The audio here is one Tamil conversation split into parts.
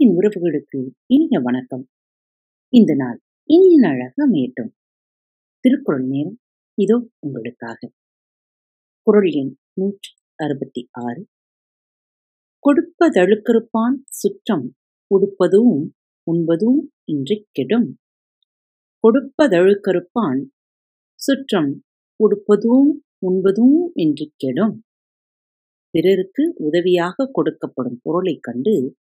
அன்பின் உறவுகளுக்கு இனிய வணக்கம். இந்த நாள் இனிய நாளாக அமையட்டும். திருக்குறள் நேரம் இதோ உங்களுக்காக. குரல் எண் நூற்றி அறுபத்தி ஆறு. கொடுப்பதழுக்கறுப்பான் சுற்றம் உடுப்பதும் உண்பதும் இன்றி கெடும். கொடுப்பதழுக்கறுப்பான் சுற்றம் உடுப்பதும் உண்பதும் இன்றி கெடும். பிறருக்கு உதவியாக கொடுக்கப்படும் பொருளைக் கண்டு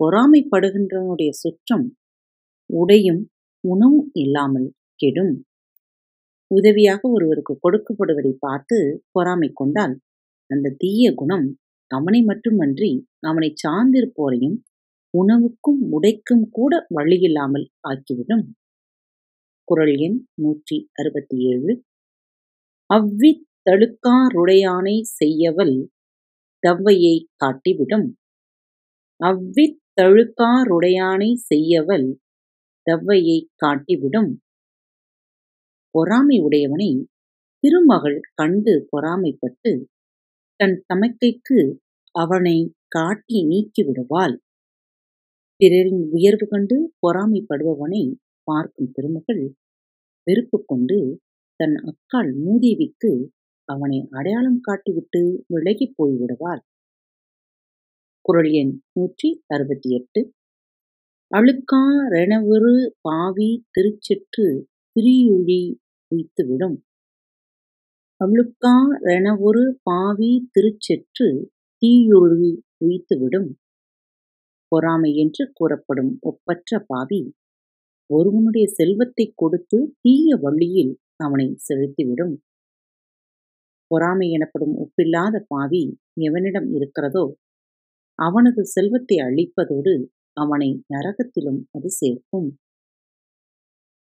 பொறாமைப்படுகின்றவனுடைய சுற்றம் உடையும் உணவும் இல்லாமல் கெடும். உதவியாக ஒருவருக்கு கொடுக்கப்படுவதை பார்த்து பொறாமை கொண்டால் அந்த தீய குணம் அவனை மட்டுமன்றி அவனை சார்ந்திருப்போரையும் உணவுக்கும் உடைக்கும் கூட வழியில்லாமல் ஆக்கிவிடும். குரல் எண் நூற்றி அறுபத்தி ஏழு அவ்வித்தழுக்காருடையானை செய்யவல் தவ்வையை காட்டிவிடும். தழுக்காறுடையானை செய்யவல் தவ்வையை காட்டிவிடும். பொறாமை உடையவனை திருமகள் கண்டு பொறாமைப்பட்டு தன் தமக்கைக்கு அவனை காட்டி நீக்கிவிடுவாள் பிறரின் உயர்வு கண்டு பொறாமைப்படுபவனை பார்க்கும் திருமகள் வெறுப்பு கொண்டு தன் அக்காள் மூதேவிக்கு அவனை அடையாளம் காட்டிவிட்டு விலகிப் போய்விடுவாள். குரல் எண் நூற்றி அறுபத்தி எட்டு. அழுக்கா ரெணவொரு பாவி திருச்சிற்று திரியுழி உய்த்துவிடும் அழுக்கா ரெணவொரு பாவி திருச்செற்று தீயுழி உய்த்துவிடும் பொறாமை என்று கூறப்படும் ஒப்பற்ற பாவி ஒருவனுடைய செல்வத்தை கொடுத்து தீய வழியில் அவனை செலுத்திவிடும். பொறாமை எனப்படும் ஒப்பில்லாத பாவி எவனிடம் இருக்கிறதோ அவனது செல்வத்தை அழிப்பதோடு அவனை நரகத்திலும் அது சேர்க்கும்.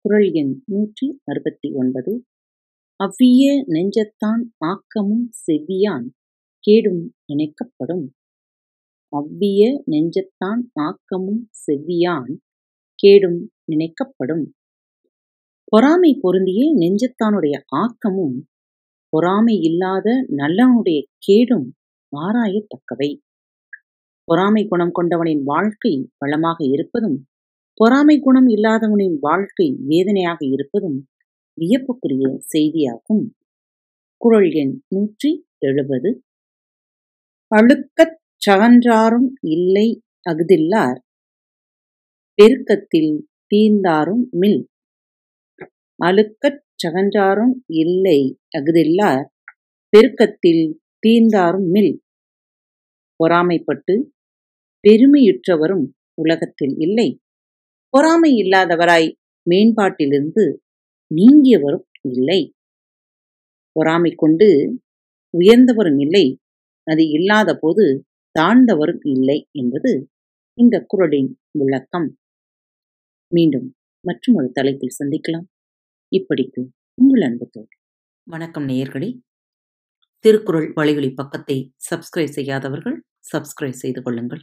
குரல் எண் நூற்றி அறுபத்தி ஒன்பது. அவ்விய நெஞ்சத்தான் ஆக்கமும் செவ்வியான் கேடும் நினைக்கப்படும் அவ்விய நெஞ்சத்தான் ஆக்கமும் செவ்வியான் கேடும் நினைக்கப்படும் பொறாமை பொருந்திய நெஞ்சத்தானுடைய ஆக்கமும் பொறாமை இல்லாத நல்லவனுடைய கேடும் ஆராயத்தக்கவை. பொறாமை குணம் கொண்டவனின் வாழ்க்கை வளமாக இருப்பதும் பொறாமை குணம் இல்லாதவனின் வாழ்க்கை வேதனையாக இருப்பதும் வியப்புக்குரிய செய்தியாகும். குரல் எண் நூற்றி எழுபது. அழுக்கச் சகன்றாரும் இல்லை அகுதில்லார் பெருக்கத்தில் தீர்ந்தாரும் மில். அழுக்கச் சகன்றாரும் இல்லை அகுதில்லார் பெருக்கத்தில் தீர்ந்தாரும் மில். பொறாமைப்பட்டு பெருமையுற்றவரும் உலகத்தில் இல்லை. பொறாமை இல்லாதவராய் மேம்பாட்டிலிருந்து நீங்கியவரும் இல்லை. பொறாமை கொண்டு உயர்ந்தவரும் இல்லை. அது இல்லாத போது தாழ்ந்தவரும் இல்லை என்பது இந்த குரலின் விளக்கம். மீண்டும் மற்றும் ஒரு தலைப்பில் சந்திக்கலாம். இப்படிக்கு உங்கள் அன்பு தோல் வணக்கம் நேயர்களே. திருக்குறள் வழிகளி பக்கத்தை சப்ஸ்கிரைப் செய்யாதவர்கள் சப்ஸ்கிரைப் செய்து கொள்ளுங்கள்.